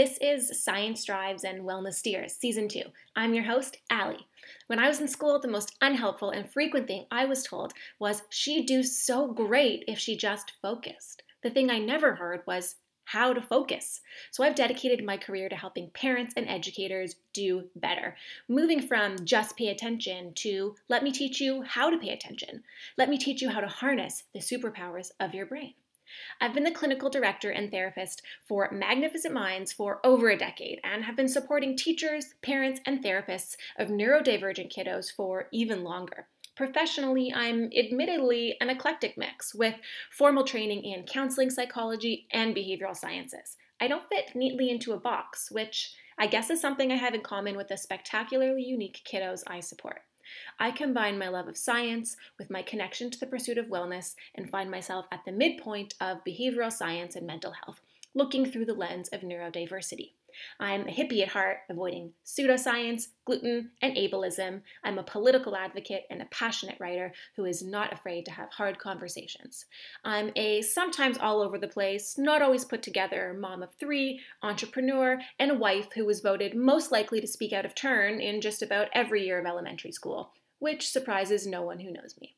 This is Science Drives and Wellness Steers, Season 2. I'm your host, Allie. When I was in school, the most unhelpful and frequent thing I was told was she'd do so great if she just focused. The thing I never heard was how to focus. So I've dedicated my career to helping parents and educators do better, moving from just pay attention to let me teach you how to pay attention. Let me teach you how to harness the superpowers of your brain. I've been the clinical director and therapist for Magnificent Minds for over a decade and have been supporting teachers, parents, and therapists of neurodivergent kiddos for even longer. Professionally, I'm admittedly an eclectic mix with formal training in counseling psychology and behavioral sciences. I don't fit neatly into a box, which I guess is something I have in common with the spectacularly unique kiddos I support. I combine my love of science with my connection to the pursuit of wellness and find myself at the midpoint of behavioral science and mental health, looking through the lens of neurodiversity. I'm a hippie at heart, avoiding pseudoscience, gluten, and ableism. I'm a political advocate and a passionate writer who is not afraid to have hard conversations. I'm a sometimes all over the place, not always put together mom of three, entrepreneur, and a wife who was voted most likely to speak out of turn in just about every year of elementary school, which surprises no one who knows me.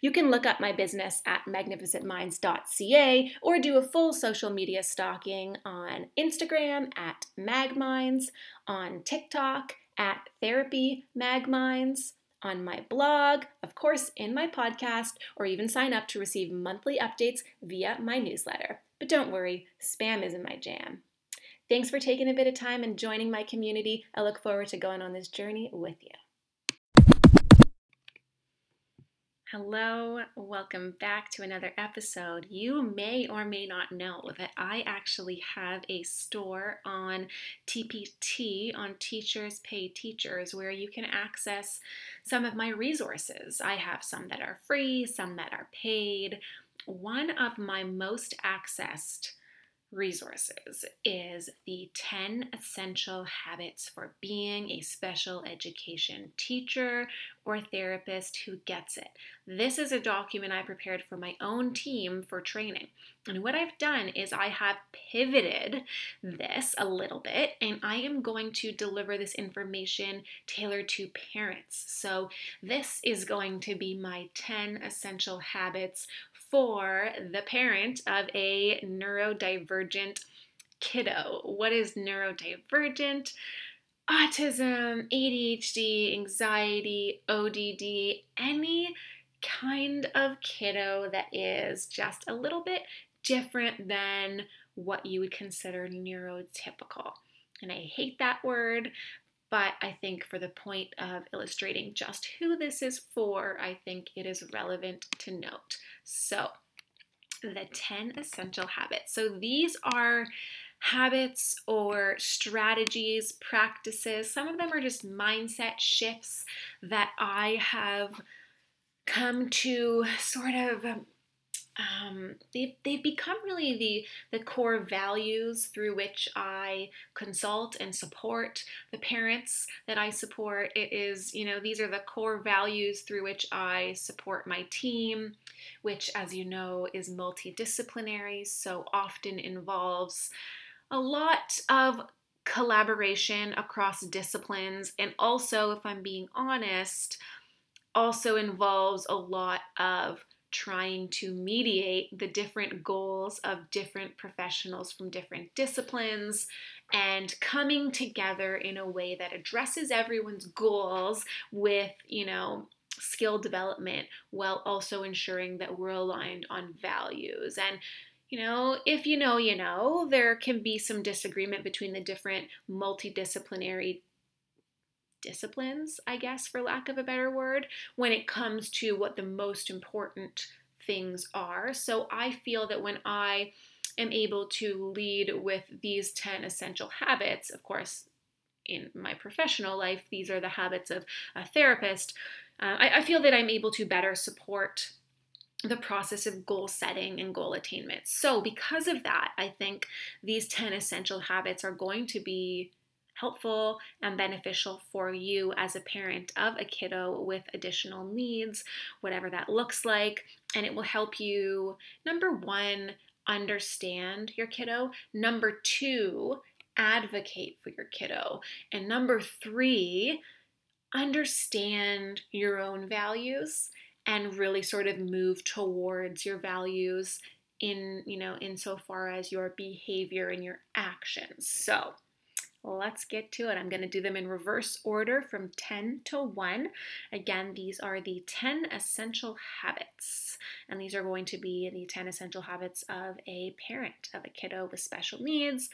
You can look up my business at magnificentminds.ca or do a full social media stalking on Instagram at magminds, on TikTok at therapy magminds, on my blog, of course, in my podcast, or even sign up to receive monthly updates via my newsletter. But don't worry, spam isn't my jam. Thanks for taking a bit of time and joining my community. I look forward to going on this journey with you. Hello, welcome back to another episode. You may or may not know that I actually have a store on TPT, on Teachers Pay Teachers, where you can access some of my resources. I have some that are free, some that are paid. One of my most accessed resources is the 10 essential habits for being a special education teacher or therapist who gets it. This is a document I prepared for my own team for training. And what I've done is I have pivoted this a little bit and I am going to deliver this information tailored to parents. So, this is going to be my 10 essential habits for the parent of a neurodivergent kiddo. What is neurodivergent? Autism, ADHD, anxiety, ODD, any kind of kiddo that is just a little bit different than what you would consider neurotypical. And I hate that word, but I think for the point of illustrating just who this is for, I think it is relevant to note. So, the 10 essential habits. So, these are habits or strategies, practices. Some of them are just mindset shifts that I have come to sort of um, they've, they've become really the, the core values through which I consult and support the parents that I support. It is, you know, these are the core values through which I support my team, which, as you know, is multidisciplinary, so often involves a lot of collaboration across disciplines, and also, if I'm being honest, also involves a lot of trying to mediate the different goals of different professionals from different disciplines and coming together in a way that addresses everyone's goals with, you know, skill development while also ensuring that we're aligned on values. And you know, if you know, you know, there can be some disagreement between the different multidisciplinary disciplines, I guess, for lack of a better word, when it comes to what the most important things are. So I feel that when I am able to lead with these 10 essential habits, of course, in my professional life, these are the habits of a therapist. Uh, I, I feel that I'm able to better support the process of goal setting and goal attainment. So, because of that, I think these 10 essential habits are going to be helpful and beneficial for you as a parent of a kiddo with additional needs, whatever that looks like. And it will help you, number one, understand your kiddo. Number two, advocate for your kiddo. And number three, understand your own values and really sort of move towards your values in, you know, insofar as your behavior and your actions. So, let's get to it. I'm going to do them in reverse order from 10 to 1. Again, these are the 10 essential habits, and these are going to be the 10 essential habits of a parent of a kiddo with special needs.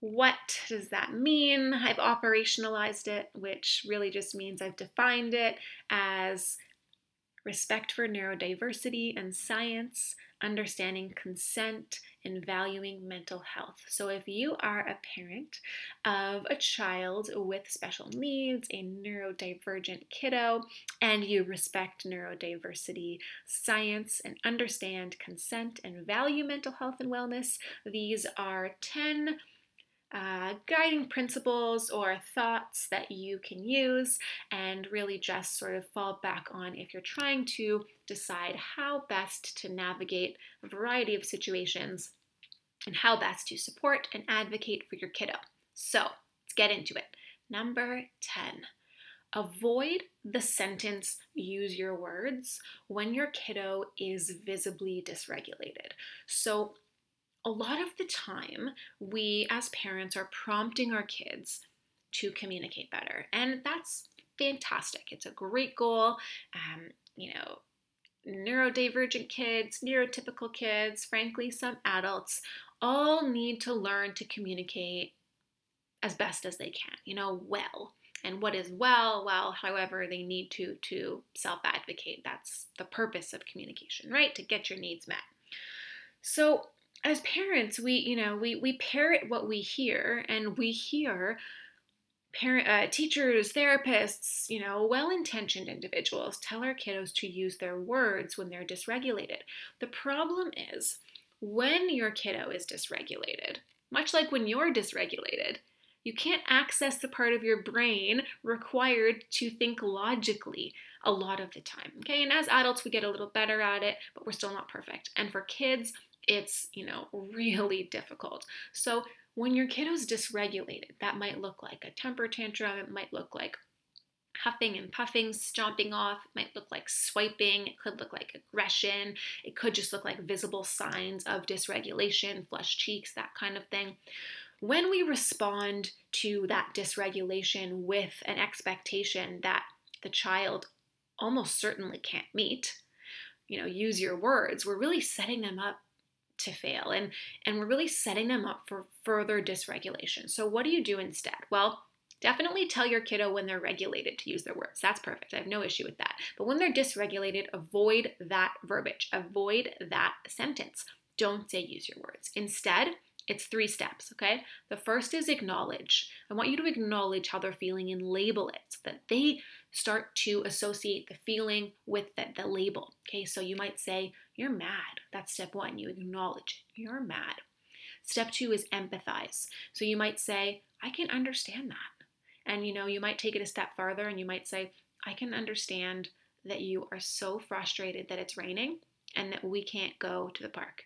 What does that mean? I've operationalized it, which really just means I've defined it as respect for neurodiversity and science, understanding consent, and valuing mental health. So, if you are a parent of a child with special needs, a neurodivergent kiddo, and you respect neurodiversity, science, and understand consent and value mental health and wellness, these are 10 uh, guiding principles or thoughts that you can use and really just sort of fall back on if you're trying to decide how best to navigate a variety of situations and how best to support and advocate for your kiddo. So let's get into it. Number 10. Avoid the sentence, use your words, when your kiddo is visibly dysregulated. So, a lot of the time, we as parents are prompting our kids to communicate better. And that's fantastic. It's a great goal. Um, you know, neurodivergent kids, neurotypical kids, frankly, some adults all need to learn to communicate as best as they can, you know, well. And what is well? Well, however, they need to to self-advocate. That's the purpose of communication, right? To get your needs met. So as parents, we, you know, we, we parrot what we hear and we hear parent, uh, teachers, therapists, you know, well-intentioned individuals tell our kiddos to use their words when they're dysregulated. The problem is when your kiddo is dysregulated, much like when you're dysregulated, you can't access the part of your brain required to think logically a lot of the time. Okay, and as adults, we get a little better at it, but we're still not perfect. And for kids, it's, you know, really difficult. So when your kiddo's dysregulated, that might look like a temper tantrum, it might look like huffing and puffing, stomping off, it might look like swiping, it could look like aggression, it could just look like visible signs of dysregulation, flushed cheeks, that kind of thing. When we respond to that dysregulation with an expectation that the child almost certainly can't meet, you know, use your words, we're really setting them up to fail and and we're really setting them up for further dysregulation. So what do you do instead? Well, definitely tell your kiddo when they're regulated to use their words. That's perfect. I have no issue with that. But when they're dysregulated, avoid that verbiage. Avoid that sentence. Don't say use your words. Instead, it's three steps, okay? The first is acknowledge. I want you to acknowledge how they're feeling and label it so that they start to associate the feeling with the, the label. Okay, so you might say, You're mad. That's step one. You acknowledge you're mad. Step two is empathize. So you might say, I can understand that. And you know, you might take it a step farther and you might say, I can understand that you are so frustrated that it's raining and that we can't go to the park.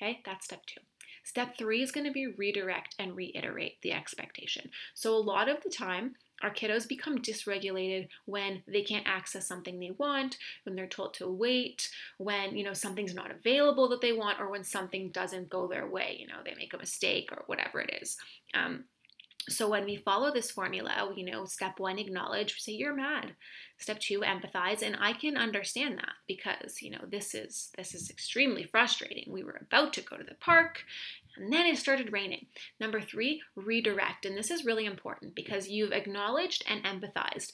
Okay, that's step two. Step three is going to be redirect and reiterate the expectation. So, a lot of the time, our kiddos become dysregulated when they can't access something they want, when they're told to wait, when, you know, something's not available that they want, or when something doesn't go their way, you know, they make a mistake or whatever it is. Um, so when we follow this formula, you know, step one, acknowledge, say you're mad. Step two, empathize, and I can understand that because you know this is this is extremely frustrating. We were about to go to the park, and then it started raining. Number three, redirect, and this is really important because you've acknowledged and empathized.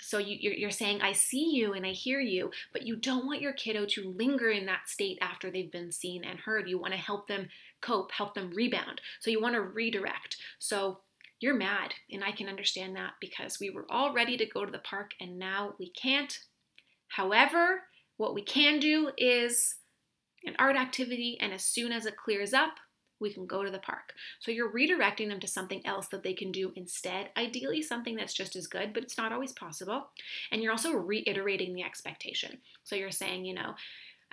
So you, are saying, I see you and I hear you, but you don't want your kiddo to linger in that state after they've been seen and heard. You want to help them cope, help them rebound. So you want to redirect. So you're mad, and I can understand that because we were all ready to go to the park and now we can't. However, what we can do is an art activity, and as soon as it clears up, we can go to the park. So you're redirecting them to something else that they can do instead, ideally something that's just as good, but it's not always possible. And you're also reiterating the expectation. So you're saying, you know,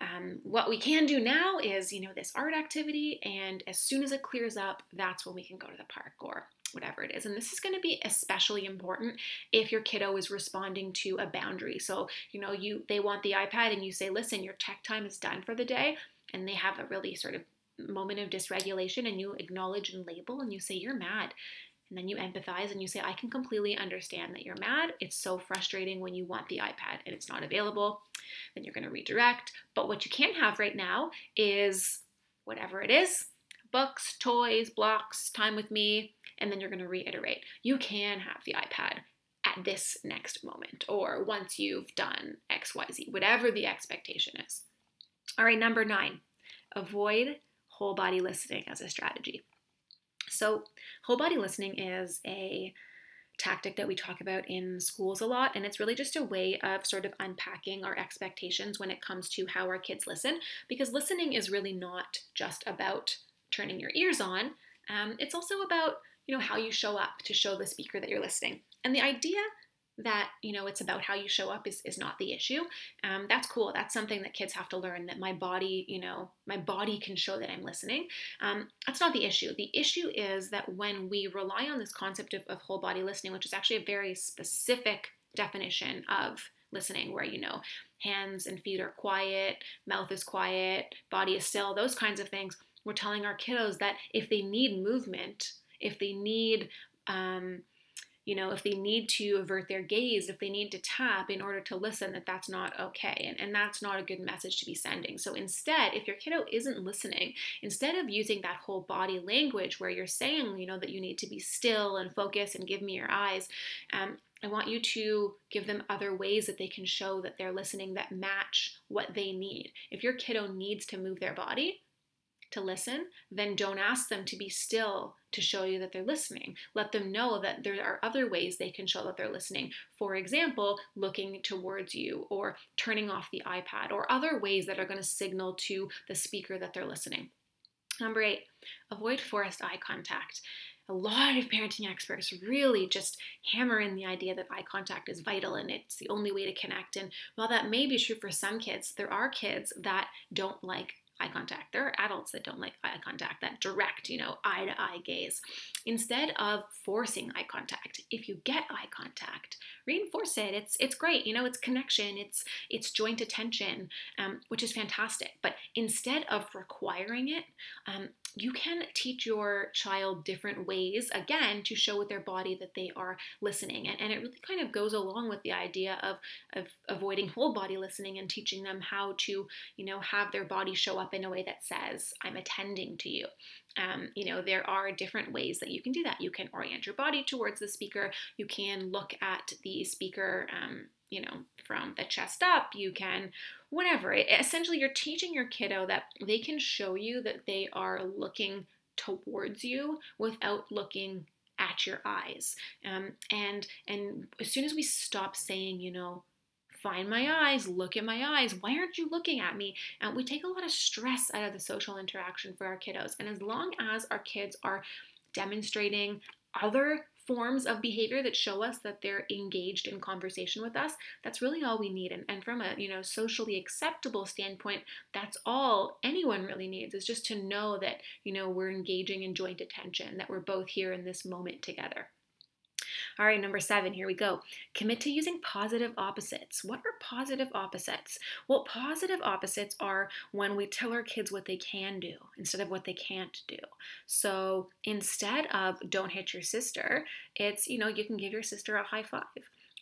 um, what we can do now is, you know, this art activity, and as soon as it clears up, that's when we can go to the park or whatever it is. And this is going to be especially important if your kiddo is responding to a boundary. So, you know, you they want the iPad and you say, "Listen, your tech time is done for the day." And they have a really sort of moment of dysregulation and you acknowledge and label and you say, You're mad. And then you empathize and you say, I can completely understand that you're mad. It's so frustrating when you want the iPad and it's not available. Then you're going to redirect. But what you can't have right now is whatever it is books, toys, blocks, time with me. And then you're going to reiterate. You can have the iPad at this next moment or once you've done XYZ, whatever the expectation is. All right, number nine, avoid whole body listening as a strategy. So, whole body listening is a tactic that we talk about in schools a lot, and it's really just a way of sort of unpacking our expectations when it comes to how our kids listen, because listening is really not just about turning your ears on, um, it's also about you know how you show up to show the speaker that you're listening. And the idea that you know it's about how you show up is, is not the issue. Um, that's cool. That's something that kids have to learn that my body you know my body can show that i'm listening. Um, that's not the issue. The issue is that when we rely on this concept of, of whole body listening which is actually a very specific definition of listening where you know hands and feet are quiet mouth is quiet body is still those kinds of things we're telling our kiddos that if they need movement if they need um, you know if they need to avert their gaze if they need to tap in order to listen that that's not okay and, and that's not a good message to be sending so instead if your kiddo isn't listening instead of using that whole body language where you're saying you know that you need to be still and focus and give me your eyes um, I want you to give them other ways that they can show that they're listening that match what they need. If your kiddo needs to move their body, to listen, then don't ask them to be still to show you that they're listening. Let them know that there are other ways they can show that they're listening. For example, looking towards you or turning off the iPad or other ways that are going to signal to the speaker that they're listening. Number eight, avoid forced eye contact. A lot of parenting experts really just hammer in the idea that eye contact is vital and it's the only way to connect. And while that may be true for some kids, there are kids that don't like eye contact. There are adults that don't like eye contact, that direct, you know, eye to eye gaze. Instead of forcing eye contact, if you get eye contact, reinforce it. It's it's great, you know, it's connection, it's it's joint attention, um, which is fantastic. But instead of requiring it, um, you can teach your child different ways, again, to show with their body that they are listening. And, and it really kind of goes along with the idea of, of avoiding whole body listening and teaching them how to, you know, have their body show up in a way that says, I'm attending to you. Um, you know, there are different ways that you can do that. You can orient your body towards the speaker. You can look at the speaker, um, you know, from the chest up. You can whatever. It, essentially, you're teaching your kiddo that they can show you that they are looking towards you without looking at your eyes. Um, and and as soon as we stop saying, you know, find my eyes, look at my eyes, why aren't you looking at me? And we take a lot of stress out of the social interaction for our kiddos. And as long as our kids are demonstrating other forms of behavior that show us that they're engaged in conversation with us that's really all we need. And, and from a you know socially acceptable standpoint that's all anyone really needs is just to know that you know we're engaging in joint attention that we're both here in this moment together all right, number seven, here we go. Commit to using positive opposites. What are positive opposites? Well, positive opposites are when we tell our kids what they can do instead of what they can't do. So instead of don't hit your sister, it's, you know, you can give your sister a high five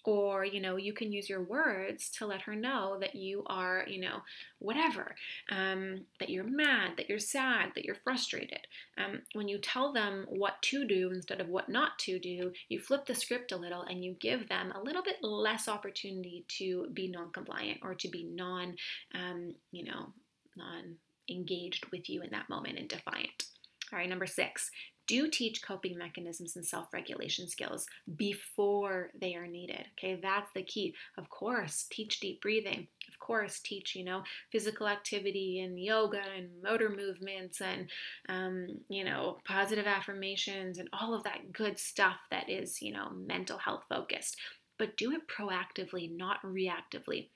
or you know you can use your words to let her know that you are you know whatever um, that you're mad that you're sad that you're frustrated. Um, when you tell them what to do instead of what not to do you flip the script a little and you give them a little bit less opportunity to be non-compliant or to be non um, you know non engaged with you in that moment and defiant. All right, number six, do teach coping mechanisms and self regulation skills before they are needed. Okay, that's the key. Of course, teach deep breathing. Of course, teach, you know, physical activity and yoga and motor movements and, um, you know, positive affirmations and all of that good stuff that is, you know, mental health focused. But do it proactively, not reactively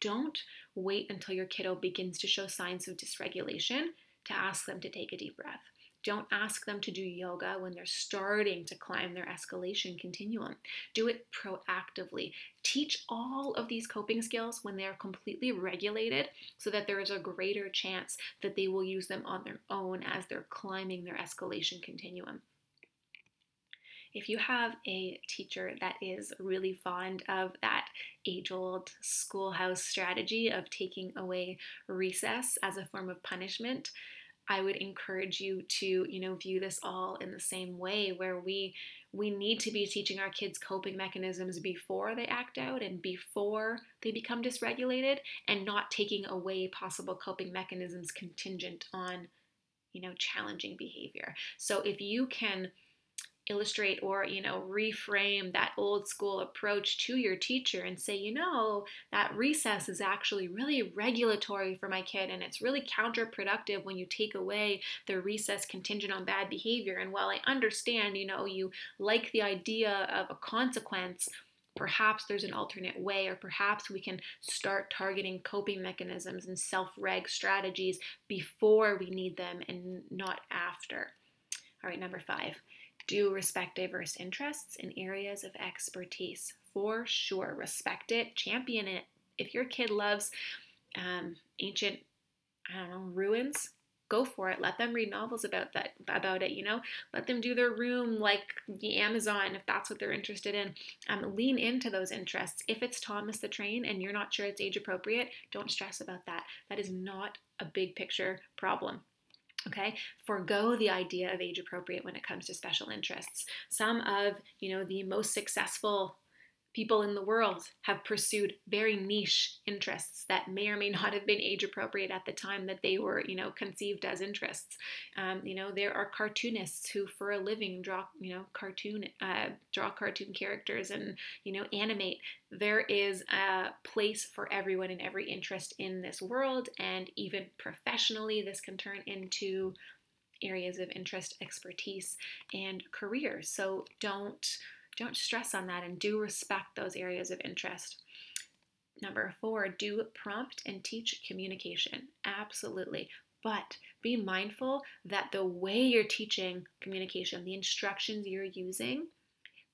Don't wait until your kiddo begins to show signs of dysregulation to ask them to take a deep breath. Don't ask them to do yoga when they're starting to climb their escalation continuum. Do it proactively. Teach all of these coping skills when they are completely regulated so that there is a greater chance that they will use them on their own as they're climbing their escalation continuum. If you have a teacher that is really fond of that age old schoolhouse strategy of taking away recess as a form of punishment, I would encourage you to, you know, view this all in the same way where we we need to be teaching our kids coping mechanisms before they act out and before they become dysregulated and not taking away possible coping mechanisms contingent on, you know, challenging behavior. So if you can illustrate or you know reframe that old school approach to your teacher and say you know that recess is actually really regulatory for my kid and it's really counterproductive when you take away the recess contingent on bad behavior and while i understand you know you like the idea of a consequence perhaps there's an alternate way, or perhaps we can start targeting coping mechanisms and self reg strategies before we need them and not after. All right, number five, do respect diverse interests and areas of expertise. For sure, respect it, champion it. If your kid loves um, ancient, I don't know, ruins, go for it. Let them read novels about that about it. You know, let them do their room like the Amazon if that's what they're interested in. Um, lean into those interests. If it's Thomas the Train and you're not sure it's age appropriate, don't stress about that. That is not a big picture problem. Okay, forego the idea of age appropriate when it comes to special interests. Some of you know the most successful people in the world have pursued very niche interests that may or may not have been age appropriate at the time that they were, you know, conceived as interests. Um, you know, there are cartoonists who, for a living, draw, you know, cartoon, uh, draw cartoon characters and you know, animate. There is a place for everyone in every interest in this world, and even professionally, this can turn into areas of interest, expertise, and career So don't don't stress on that and do respect those areas of interest. Number four, do prompt and teach communication. Absolutely. But be mindful that the way you're teaching communication, the instructions you're using,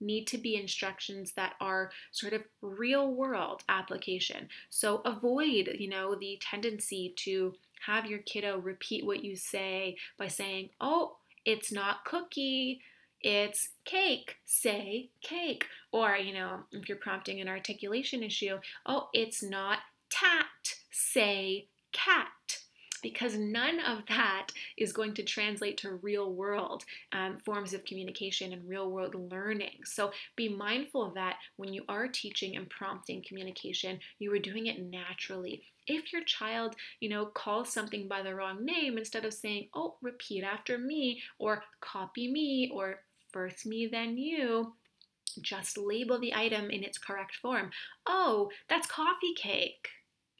need to be instructions that are sort of real world application. So avoid, you know, the tendency to have your kiddo repeat what you say by saying, "Oh, it's not cookie." It's cake, say cake. Or, you know, if you're prompting an articulation issue, oh, it's not tat, say cat. Because none of that is going to translate to real world um, forms of communication and real world learning. So be mindful of that when you are teaching and prompting communication, you are doing it naturally if your child, you know, calls something by the wrong name, instead of saying, oh, repeat after me, or copy me, or first me, then you, just label the item in its correct form. Oh, that's coffee cake.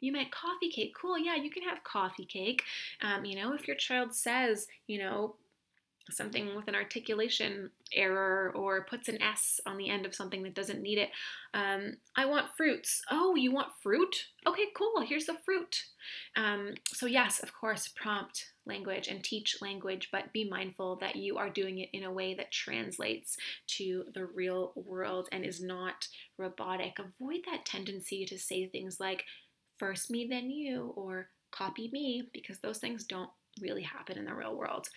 You meant coffee cake. Cool. Yeah, you can have coffee cake. Um, you know, if your child says, you know, something with an articulation error or puts an S on the end of something that doesn't need it. Um, I want fruits. Oh, you want fruit? Okay, cool. Here's the fruit. Um, so, yes, of course, prompt language and teach language, but be mindful that you are doing it in a way that translates to the real world and is not robotic. Avoid that tendency to say things like, first me, then you, or copy me, because those things don't really happen in the real world.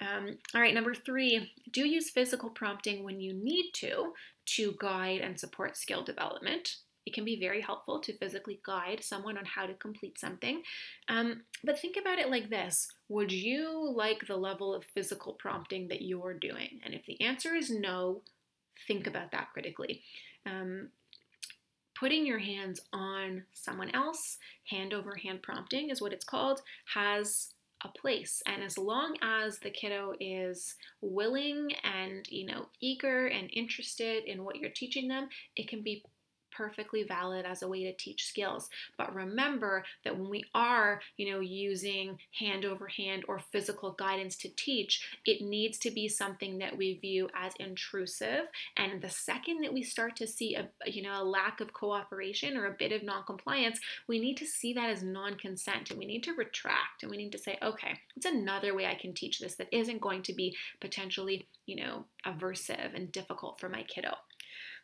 Um, all right, number three, do use physical prompting when you need to to guide and support skill development. It can be very helpful to physically guide someone on how to complete something. Um, but think about it like this Would you like the level of physical prompting that you're doing? And if the answer is no, think about that critically. Um, putting your hands on someone else, hand over hand prompting is what it's called, has a place. And as long as the kiddo is willing and you know eager and interested in what you're teaching them it can be perfectly valid as a way to teach skills. But remember that when we are, you know, using hand over hand or physical guidance to teach, it needs to be something that we view as intrusive. And the second that we start to see a, you know, a lack of cooperation or a bit of non-compliance, we need to see that as non-consent and we need to retract and we need to say, okay, it's another way I can teach this that isn't going to be potentially, you know, aversive and difficult for my kiddo.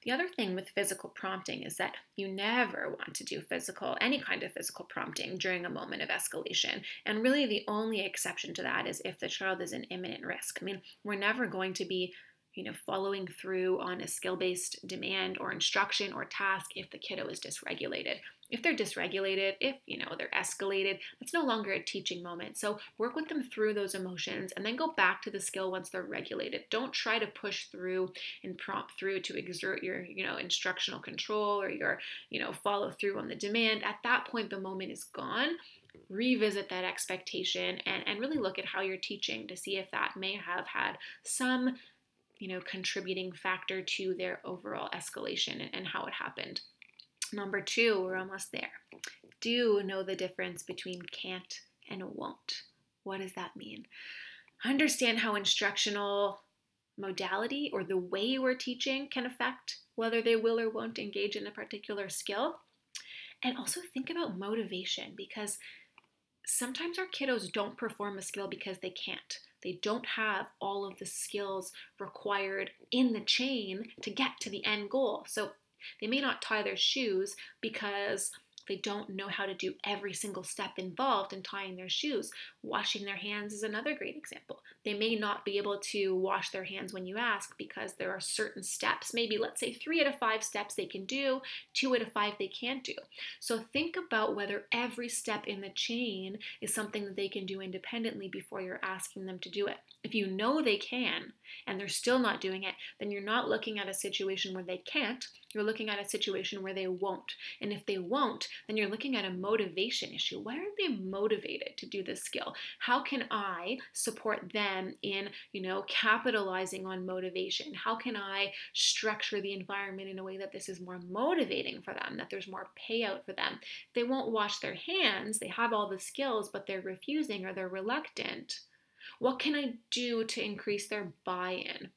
The other thing with physical prompting is that you never want to do physical, any kind of physical prompting during a moment of escalation. And really, the only exception to that is if the child is in imminent risk. I mean, we're never going to be you know, following through on a skill-based demand or instruction or task if the kiddo is dysregulated. If they're dysregulated, if you know they're escalated, that's no longer a teaching moment. So work with them through those emotions and then go back to the skill once they're regulated. Don't try to push through and prompt through to exert your, you know, instructional control or your, you know, follow through on the demand. At that point, the moment is gone revisit that expectation and, and really look at how you're teaching to see if that may have had some you know contributing factor to their overall escalation and, and how it happened Number two, we're almost there. Do know the difference between can't and won't. What does that mean? Understand how instructional modality or the way we're teaching can affect whether they will or won't engage in a particular skill. And also think about motivation because sometimes our kiddos don't perform a skill because they can't. They don't have all of the skills required in the chain to get to the end goal. So they may not tie their shoes because they don't know how to do every single step involved in tying their shoes. Washing their hands is another great example. They may not be able to wash their hands when you ask because there are certain steps, maybe let's say three out of five steps they can do, two out of five they can't do. So think about whether every step in the chain is something that they can do independently before you're asking them to do it. If you know they can and they're still not doing it, then you're not looking at a situation where they can't, you're looking at a situation where they won't. And if they won't, then you're looking at a motivation issue. Why are they motivated to do this skill? How can I support them in, you know, capitalizing on motivation? How can I structure the environment in a way that this is more motivating for them, that there's more payout for them? They won't wash their hands, they have all the skills, but they're refusing or they're reluctant. What can I do to increase their buy in?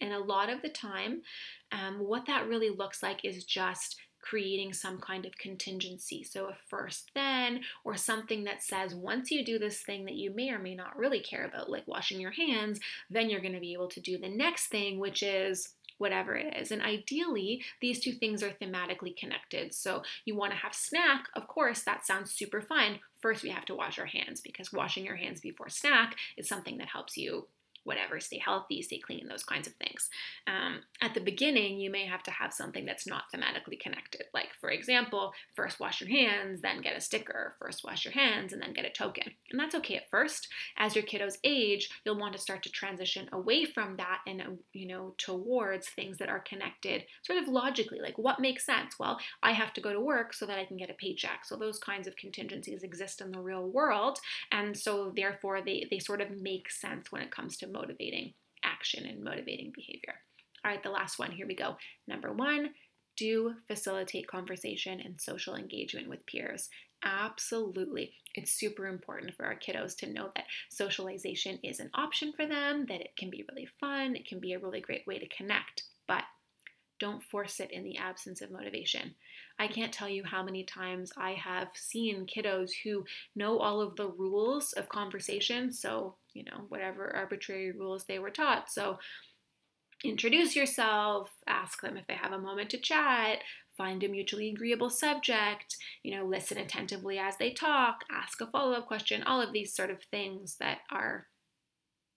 And a lot of the time, um, what that really looks like is just creating some kind of contingency. So a first then, or something that says once you do this thing that you may or may not really care about, like washing your hands, then you're going to be able to do the next thing, which is whatever it is. And ideally, these two things are thematically connected. So you want to have snack, of course, that sounds super fun. First, we have to wash our hands because washing your hands before snack is something that helps you whatever, stay healthy, stay clean, those kinds of things. Um, at the beginning, you may have to have something that's not thematically connected. Like, for example, first wash your hands, then get a sticker, first wash your hands, and then get a token. And that's okay at first. As your kiddos age, you'll want to start to transition away from that and, you know, towards things that are connected sort of logically. Like, what makes sense? Well, I have to go to work so that I can get a paycheck. So those kinds of contingencies exist in the real world. And so, therefore, they, they sort of make sense when it comes to motivating action and motivating behavior. All right, the last one, here we go. Number one, do facilitate conversation and social engagement with peers. Absolutely. It's super important for our kiddos to know that socialization is an option for them, that it can be really fun, it can be a really great way to connect, but don't force it in the absence of motivation. I can't tell you how many times I have seen kiddos who know all of the rules of conversation, so, you know, whatever arbitrary rules they were taught. So, introduce yourself, ask them if they have a moment to chat, find a mutually agreeable subject, you know, listen attentively as they talk, ask a follow up question, all of these sort of things that are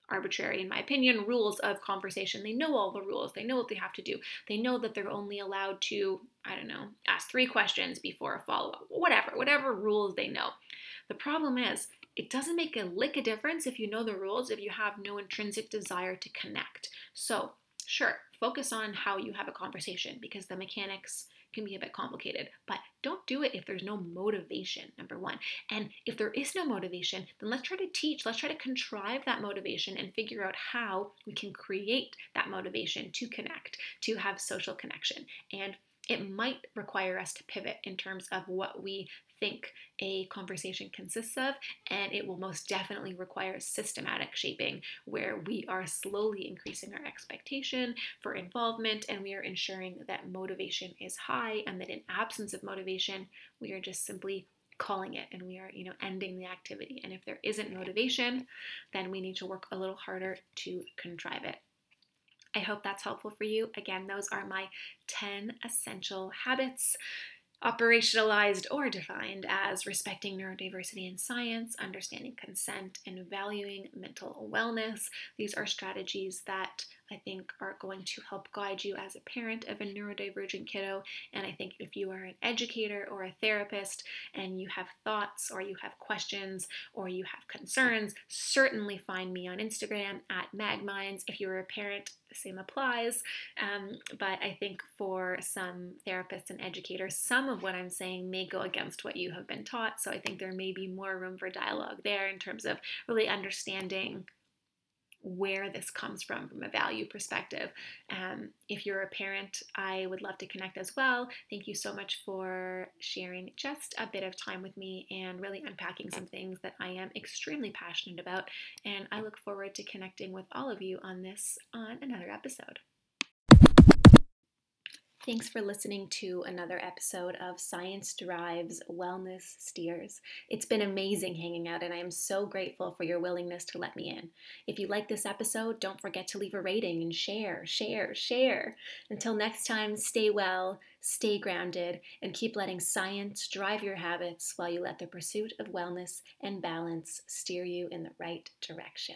arbitrary, in my opinion, rules of conversation. They know all the rules, they know what they have to do. They know that they're only allowed to, I don't know, ask three questions before a follow up, whatever, whatever rules they know. The problem is, it doesn't make a lick of difference if you know the rules if you have no intrinsic desire to connect. So, sure, focus on how you have a conversation because the mechanics can be a bit complicated, but don't do it if there's no motivation, number one. And if there is no motivation, then let's try to teach, let's try to contrive that motivation and figure out how we can create that motivation to connect, to have social connection. And it might require us to pivot in terms of what we think a conversation consists of, and it will most definitely require systematic shaping where we are slowly increasing our expectation for involvement and we are ensuring that motivation is high and that in absence of motivation, we are just simply calling it and we are you know ending the activity. And if there isn't motivation then we need to work a little harder to contrive it. I hope that's helpful for you. Again, those are my 10 essential habits operationalized or defined as respecting neurodiversity in science, understanding consent, and valuing mental wellness. These are strategies that I think are going to help guide you as a parent of a neurodivergent kiddo. And I think if you are an educator or a therapist and you have thoughts or you have questions or you have concerns, certainly find me on Instagram at magminds. If you're a parent, the same applies. Um, but I think for some therapists and educators, some of what I'm saying may go against what you have been taught. So I think there may be more room for dialogue there in terms of really understanding where this comes from from a value perspective. Um, if you're a parent, I would love to connect as well. Thank you so much for sharing just a bit of time with me and really unpacking some things that I am extremely passionate about. And I look forward to connecting with all of you on this on another episode. Thanks for listening to another episode of Science Drives Wellness Steers. It's been amazing hanging out, and I am so grateful for your willingness to let me in. If you like this episode, don't forget to leave a rating and share, share, share. Until next time, stay well, stay grounded, and keep letting science drive your habits while you let the pursuit of wellness and balance steer you in the right direction.